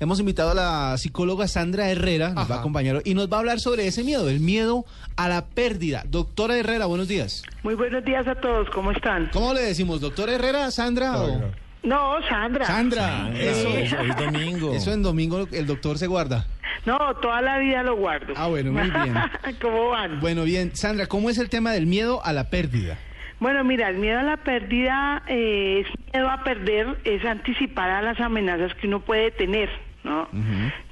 Hemos invitado a la psicóloga Sandra Herrera, nos va a acompañar y nos va a hablar sobre ese miedo, el miedo a la pérdida. Doctora Herrera, buenos días. Muy buenos días a todos, ¿cómo están? ¿Cómo le decimos, doctora Herrera, Sandra? o- No, Sandra. Sandra, eso. Hoy es domingo. Eso en domingo el doctor se guarda. No, toda la vida lo guardo. Ah, bueno, muy bien. ¿Cómo van? Bueno, bien. Sandra, ¿cómo es el tema del miedo a la pérdida? Bueno, mira, el miedo a la pérdida eh, es miedo a perder, es anticipar a las amenazas que uno puede tener, ¿no?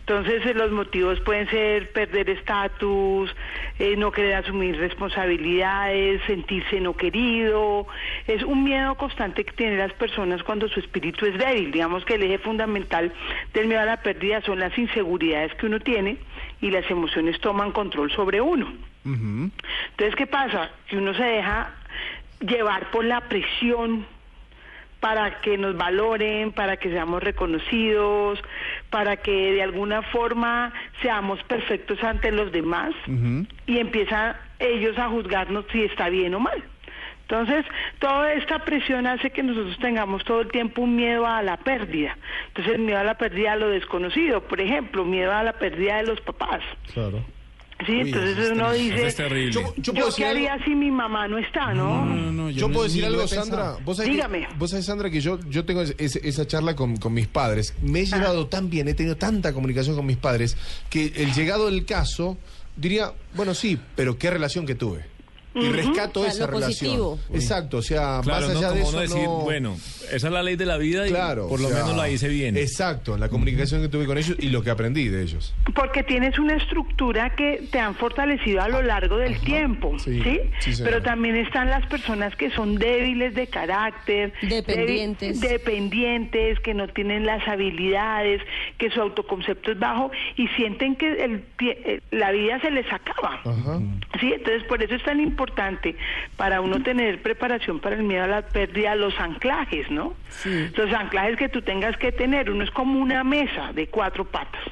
Entonces, eh, los motivos pueden ser perder estatus, eh, no querer asumir responsabilidades, sentirse no querido. Es un miedo constante que tienen las personas cuando su espíritu es débil. Digamos que el eje fundamental del miedo a la pérdida son las inseguridades que uno tiene y las emociones toman control sobre uno. Ujú. Entonces, ¿qué pasa? Que uno se deja llevar por la presión para que nos valoren, para que seamos reconocidos, para que de alguna forma seamos perfectos ante los demás y empiezan ellos a juzgarnos si está bien o mal. Entonces, toda esta presión hace que nosotros tengamos todo el tiempo un miedo a la pérdida. Entonces, el miedo a la pérdida a lo desconocido, por ejemplo, miedo a la pérdida de los papás. Claro. Sí, Uy, entonces es uno terrible. dice, Eso es terrible. Yo, yo ¿Yo, puedo qué decir algo. haría si mi mamá no está, no? No, no, no, Yo, no- puedo decir algo. Sandra. ¿Vos sabés Dígame. Que, vos sabés, Sandra, que yo, yo tengo es- es- esa charla con, con mis padres. Me he llevado tan bien, he tenido tanta comunicación con mis padres, que el llegado del caso diría, bueno, sí, pero qué relación que tuve. Y rescato O sea, esa lo relación. positivo. Exacto, o sea, Claro, más no allá como de eso. uno decir, no- bueno, esa es la ley de la vida y claro. por o lo sea, menos la hice bien. Exacto, la comunicación que tuve con ellos y lo que aprendí de ellos. Porque tienes una estructura que te han fortalecido a lo largo del tiempo, ¿sí? Sí, sí. Pero también están las personas que son débiles de carácter, Dependientes. débil- dependientes, que no tienen las habilidades, que su autoconcepto es bajo y sienten que el eh, la vida se les acaba. Ajá. Sí, entonces por eso es tan importante para uno tener preparación para el miedo a la pérdida, los anclajes, ¿no? Sí. Los anclajes que tú tengas que tener, uno es como una mesa de cuatro patas.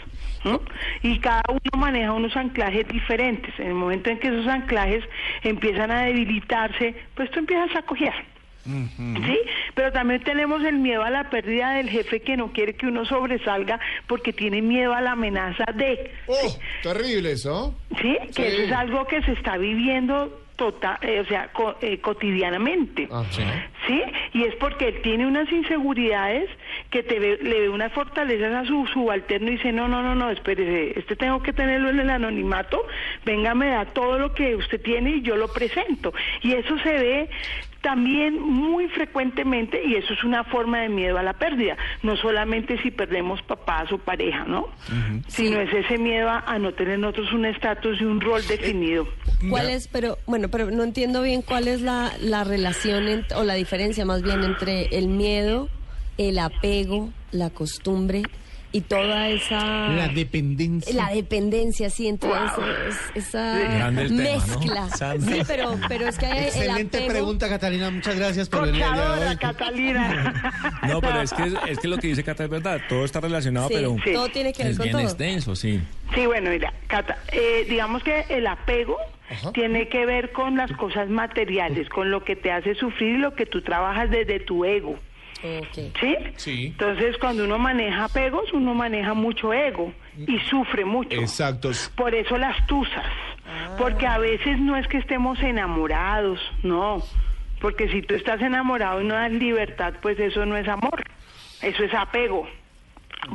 ¿no? Y cada uno maneja unos anclajes diferentes. En el momento en que esos anclajes empiezan a debilitarse, pues tú empiezas a cojear. ¿Sí? Pero también tenemos el miedo a la pérdida del jefe que no quiere que uno sobresalga porque tiene miedo a la amenaza de. ¡Oh! Terrible eso. ¿Sí? Que Sí. eso es algo que se está viviendo total, eh, o sea, co- eh, cotidianamente. Ajá. ¿Sí? Y es porque él tiene unas inseguridades que te ve- le ve unas fortalezas a su subalterno y dice, no, no, no, no, espérese, este tengo que tenerlo en el anonimato, venga, me da todo lo que usted tiene y yo lo presento. Y eso se ve también muy frecuentemente y eso es una forma de miedo a la pérdida, no solamente si perdemos papás o pareja, ¿no? Sino es ese miedo a, a no tener nosotros un estatus y un rol definido. ¿Cuál es, pero bueno, pero no entiendo bien cuál es la, la relación o la diferencia más bien entre el miedo, el apego, la costumbre y toda esa... La dependencia. La dependencia, sí, entre Wow. es- esa Grande el tema, ¿no? mezcla. Sí, pero, pero es que hay el Excelente apego. pregunta, Catalina. Muchas gracias por venir el hoy. Catalina. No, pero es que, es que lo que dice Cata es verdad, todo está relacionado, Sí, pero Sí. todo tiene que ver es con bien todo. extenso, sí. Sí, bueno, mira, Cata, eh, digamos que el apego tiene que ver con las cosas materiales, con lo que te hace sufrir y lo que tú trabajas desde tu ego. ¿Sí? Sí. Entonces, cuando uno maneja apegos, uno maneja mucho ego y sufre mucho. Exacto. Por eso las tusas. Porque a veces no es que estemos enamorados, no. Porque si tú estás enamorado y no das libertad, pues eso no es amor. Eso es apego.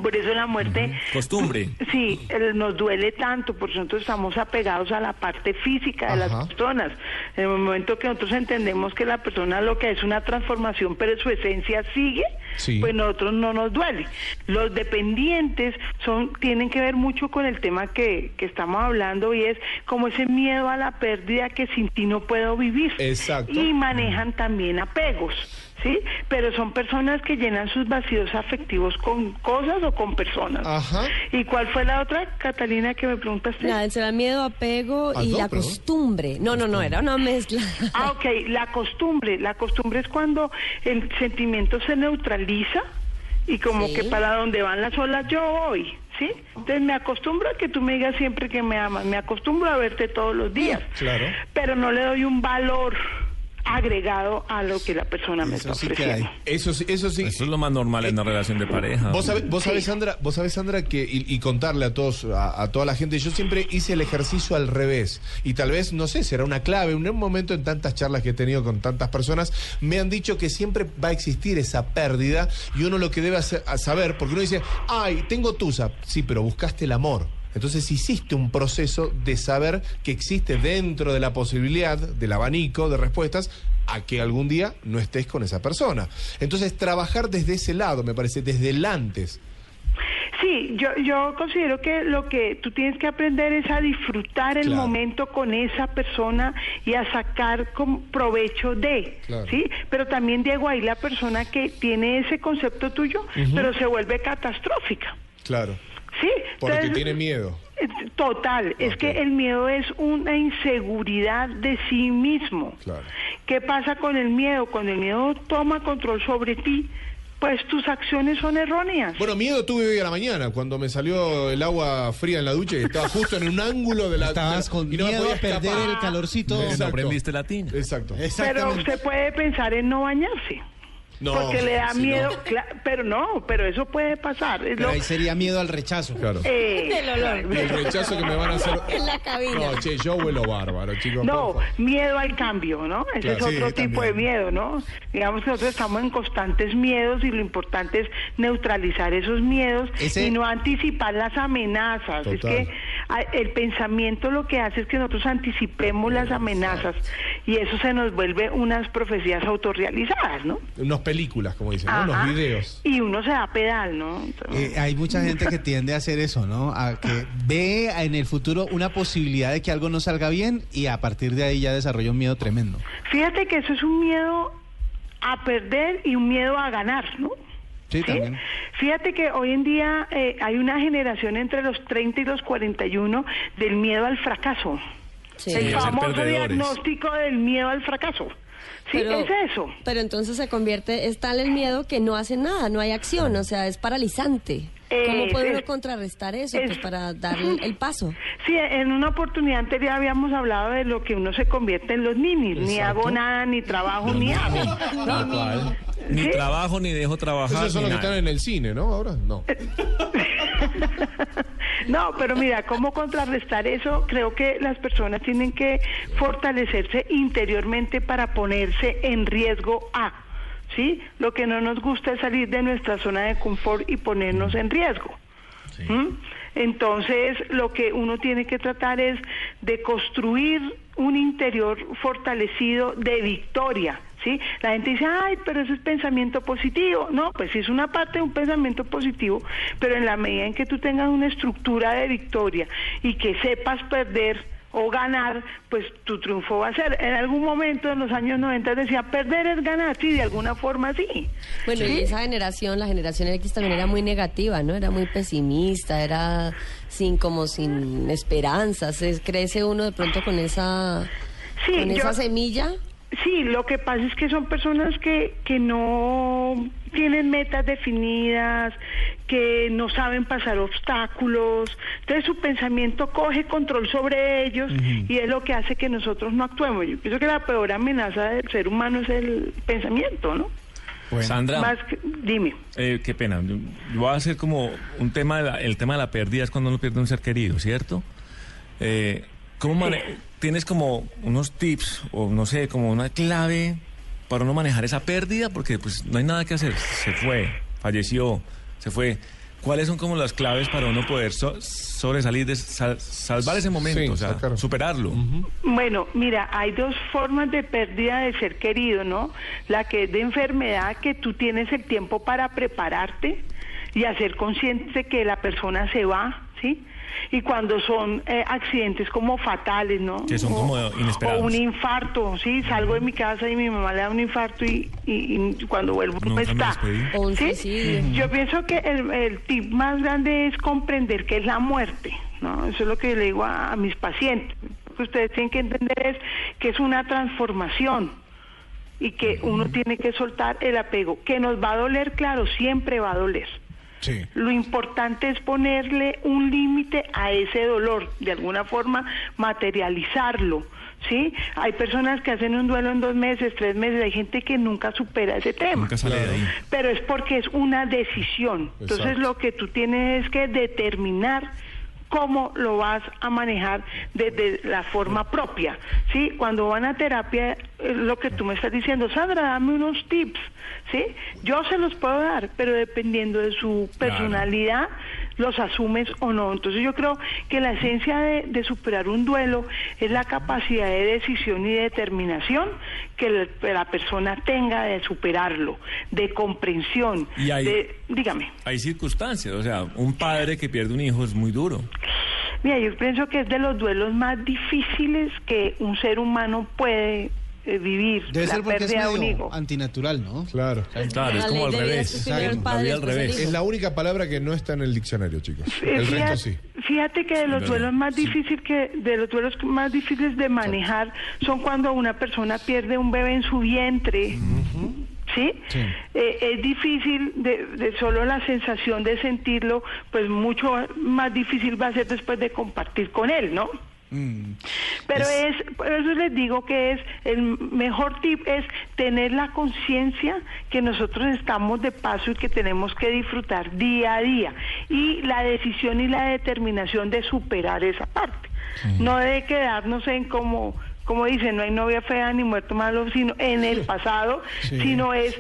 Por eso la muerte... Costumbre. Sí, el- nos duele tanto, porque nosotros estamos apegados a la parte física de las personas. En el momento que nosotros entendemos que la persona lo que es una transformación, pero su esencia sigue, Sí. pues nosotros no nos duele. Los dependientes son tienen que ver mucho con el tema que, que estamos hablando y es como ese miedo a la pérdida que sin ti no puedo vivir. Exacto. Y manejan también apegos. ¿Sí? Pero son personas que llenan sus vacíos afectivos con cosas o con personas. Ajá. ¿Y cuál fue la otra, Catalina, que me preguntaste? Nada, será miedo, apego Ah, y no, la perdón. costumbre. No, no, no, era una mezcla. Ah, ok, la costumbre. La costumbre es cuando el sentimiento se neutraliza y como Sí. que para donde van las olas yo voy, ¿sí? Entonces me acostumbro a que tú me digas siempre que me amas, me acostumbro a verte todos los días. Claro. Pero no le doy un valor agregado a lo que la persona me Eso está sí que ofreciendo. hay. Eso sí, eso sí. Eso es lo más normal en una relación de pareja. Vos sabés, vos sabés. Sandra, vos sabés, Sandra, que y, y contarle a todos, a, a toda la gente, yo siempre hice el ejercicio al revés. Y tal vez, no sé, será una clave. En un momento en tantas charlas que he tenido con tantas personas, me han dicho que siempre va a existir esa pérdida y uno lo que debe hacer- a saber, porque uno dice, ay, tengo tusa. Sí, pero buscaste el amor. Entonces hiciste un proceso de saber que existe dentro de la posibilidad, del abanico de respuestas, a que algún día no estés con esa persona. Entonces trabajar desde ese lado, me parece, desde el antes. Sí, yo, yo considero que lo que tú tienes que aprender es a disfrutar el Claro. momento con esa persona y a sacar con provecho de, Claro. ¿sí? Pero también, Diego, hay la persona que tiene ese concepto tuyo, pero se vuelve catastrófica, Claro. Porque Entonces, tiene miedo. Total, es que el miedo es una inseguridad de sí mismo. Claro. ¿Qué pasa con el miedo? Cuando el miedo toma control sobre ti, pues tus acciones son erróneas. Bueno, miedo tuve hoy a la mañana cuando me salió el agua fría en la ducha y estaba justo en un ángulo de la. Estabas con y no me miedo a perder escapar. el calorcito. No Exacto. aprendiste latín. Exacto. Pero usted puede pensar en no bañarse. No, porque le da miedo, no. cla- pero no, pero eso puede pasar. Es Pero lo- ahí sería miedo al rechazo. Claro. eh, Del olor. El rechazo que me van a hacer. En la cabina. No, che, yo huelo bárbaro, chicos. No, por favor. miedo al cambio, ¿no? Ese Claro, es sí, otro tipo de miedo, ¿no? Digamos que nosotros estamos en constantes miedos y lo importante es neutralizar esos miedos Ese- y no anticipar las amenazas. Es Total. que el pensamiento lo que hace es que nosotros anticipemos las amenazas y eso se nos vuelve unas profecías autorrealizadas, ¿no? Unas películas, como dicen, ¿no? Unos videos. Y uno se da pedal, ¿no? Entonces- Eh, hay mucha gente que tiende a hacer eso, ¿no? A que ve en el futuro una posibilidad de que algo no salga bien y a partir de ahí ya desarrolla un miedo tremendo. Fíjate que eso es un miedo a perder y un miedo a ganar, ¿no? Sí, también. Fíjate que hoy en día eh, hay una generación entre los 30 y los 41 del miedo al fracaso. Sí. El famoso diagnóstico del miedo al fracaso. Sí, es eso. Pero entonces se convierte, es tal el miedo que no hace nada, no hay acción, o sea, es paralizante. ¿Cómo Eh, puede uno es- contrarrestar eso? es- Pues para darle el paso. Sí, en una oportunidad anterior habíamos hablado de lo que uno se convierte en los ninis. Ni hago nada, ni trabajo, ni hago. Tal cual. Ni Sí. trabajo, ni dejo trabajar. Esos son ni los que están en el cine, ¿no? Ahora no. No, pero mira, ¿cómo contrarrestar eso? Creo que las personas tienen que fortalecerse interiormente para ponerse en riesgo a, ¿sí? Lo que no nos gusta es salir de nuestra zona de confort y ponernos en riesgo. ¿Mm? Entonces, lo que uno tiene que tratar es de construir un interior fortalecido de victoria, ¿sí? La gente dice, ay, pero eso es pensamiento positivo. No, pues sí es una parte de un pensamiento positivo, pero en la medida en que tú tengas una estructura de victoria y que sepas perder o ganar, pues tu triunfo va a ser. En algún momento en los años 90 decía, perder es ganar, sí, de alguna forma sí. Bueno, y esa generación, la generación X también era muy negativa, ¿no? Era muy pesimista, era sin como sin esperanzas. Es- crece uno de pronto con esa Sí, con yo- esa semilla. Sí, lo que pasa es que son personas que, que no tienen metas definidas, que no saben pasar obstáculos, entonces su pensamiento coge control sobre ellos y es lo que hace que nosotros no actuemos. Yo pienso que la peor amenaza del ser humano es el pensamiento, ¿no? Sandra, Más que- dime. eh, qué pena. Yo yo voy a hacer como un tema, de la- el tema de la pérdida es cuando uno pierde un ser querido, ¿cierto? Eh, ¿Cómo mane- tienes como unos tips o no sé, como una clave para uno manejar esa pérdida? Porque pues no hay nada que hacer. Se fue, falleció, se fue. ¿Cuáles son como las claves para uno poder so- sobresalir, de sal- salvar ese momento, Sí, o sea, superarlo? Bueno, mira, hay dos formas de pérdida de ser querido, ¿no? La que es de enfermedad, que tú tienes el tiempo para prepararte y hacer consciente que la persona se va, ¿sí? Y cuando son eh, accidentes como fatales, ¿no? Que son como inesperados. O un infarto, ¿sí? Salgo de mi casa y mi mamá le da un infarto y, y- y cuando vuelvo no Nunca me está. O ¿Sí? suicidio. Yo pienso que el, el tip más grande es comprender qué es la muerte, ¿no? Eso es lo que le digo a, a mis pacientes. Lo que ustedes tienen que entender es que es una transformación y que uno tiene que soltar el apego. Que nos va a doler, claro, siempre va a doler. Sí. Lo importante es ponerle un límite a ese dolor, de alguna forma materializarlo, ¿sí? Hay personas que hacen un duelo en dos meses, tres meses, hay gente que nunca supera ese tema. Nunca sale de ahí. Pero es porque es una decisión. Entonces lo que tú tienes es que determinar cómo lo vas a manejar desde la forma propia. ¿sí? Cuando van a terapia, lo que tú me estás diciendo, Sandra, dame unos tips. ¿sí? Yo se los puedo dar, pero dependiendo de su personalidad, los asumes o no. Entonces yo creo que la esencia de, de superar un duelo es la capacidad de decisión y de determinación que la persona tenga de superarlo, de comprensión, Y de, dígame. Hay circunstancias, o sea, un padre que pierde un hijo es muy duro. Mira, yo pienso que es de los duelos más difíciles que un ser humano puede eh, vivir. Debe la ser porque es pérdida de un medio hijo. antinatural, ¿no? Claro. Claro, es La como al revés. es La padre, vida al después el revés. hijo. Es la única palabra que no está en el diccionario, chicos. Eh, El resto fíjate, sí. fíjate que de los duelos más difíciles que de los duelos más difíciles de manejar son cuando una persona pierde un bebé en su vientre. ¿Sí? Sí. Eh, es difícil de, de solo la sensación de sentirlo, pues mucho más difícil va a ser después de compartir con él, ¿no? Mm. Pero es, por eso les digo que es el mejor tip es tener la conciencia que nosotros estamos de paso y que tenemos que disfrutar día a día y la decisión y la determinación de superar esa parte, no de quedarnos en como como dicen no hay novia fea ni muerto malo sino en el pasado, Sí. sino es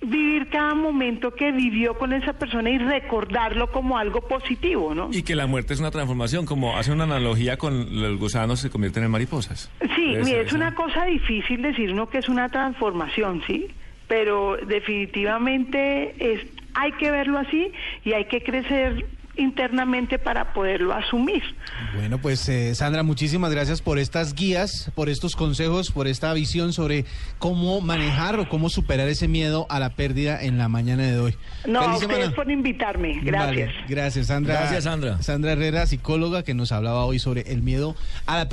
vivir cada momento que vivió con esa persona y recordarlo como algo positivo, ¿no? Y que la muerte es una transformación, como hace una analogía con los gusanos se convierten en mariposas. Sí, es eso. una cosa difícil decir uno que es una transformación, ¿sí? Pero definitivamente es, hay que verlo así y hay que crecer internamente para poderlo asumir. Bueno, pues eh, Sandra, muchísimas gracias por estas guías, por estos consejos, por esta visión sobre cómo manejar o cómo superar ese miedo a la pérdida en la mañana de hoy. No, Feliz ustedes semana. por invitarme. Gracias. Vale, gracias, Sandra. Gracias, Sandra. Sandra Herrera, psicóloga, que nos hablaba hoy sobre el miedo a la pérdida.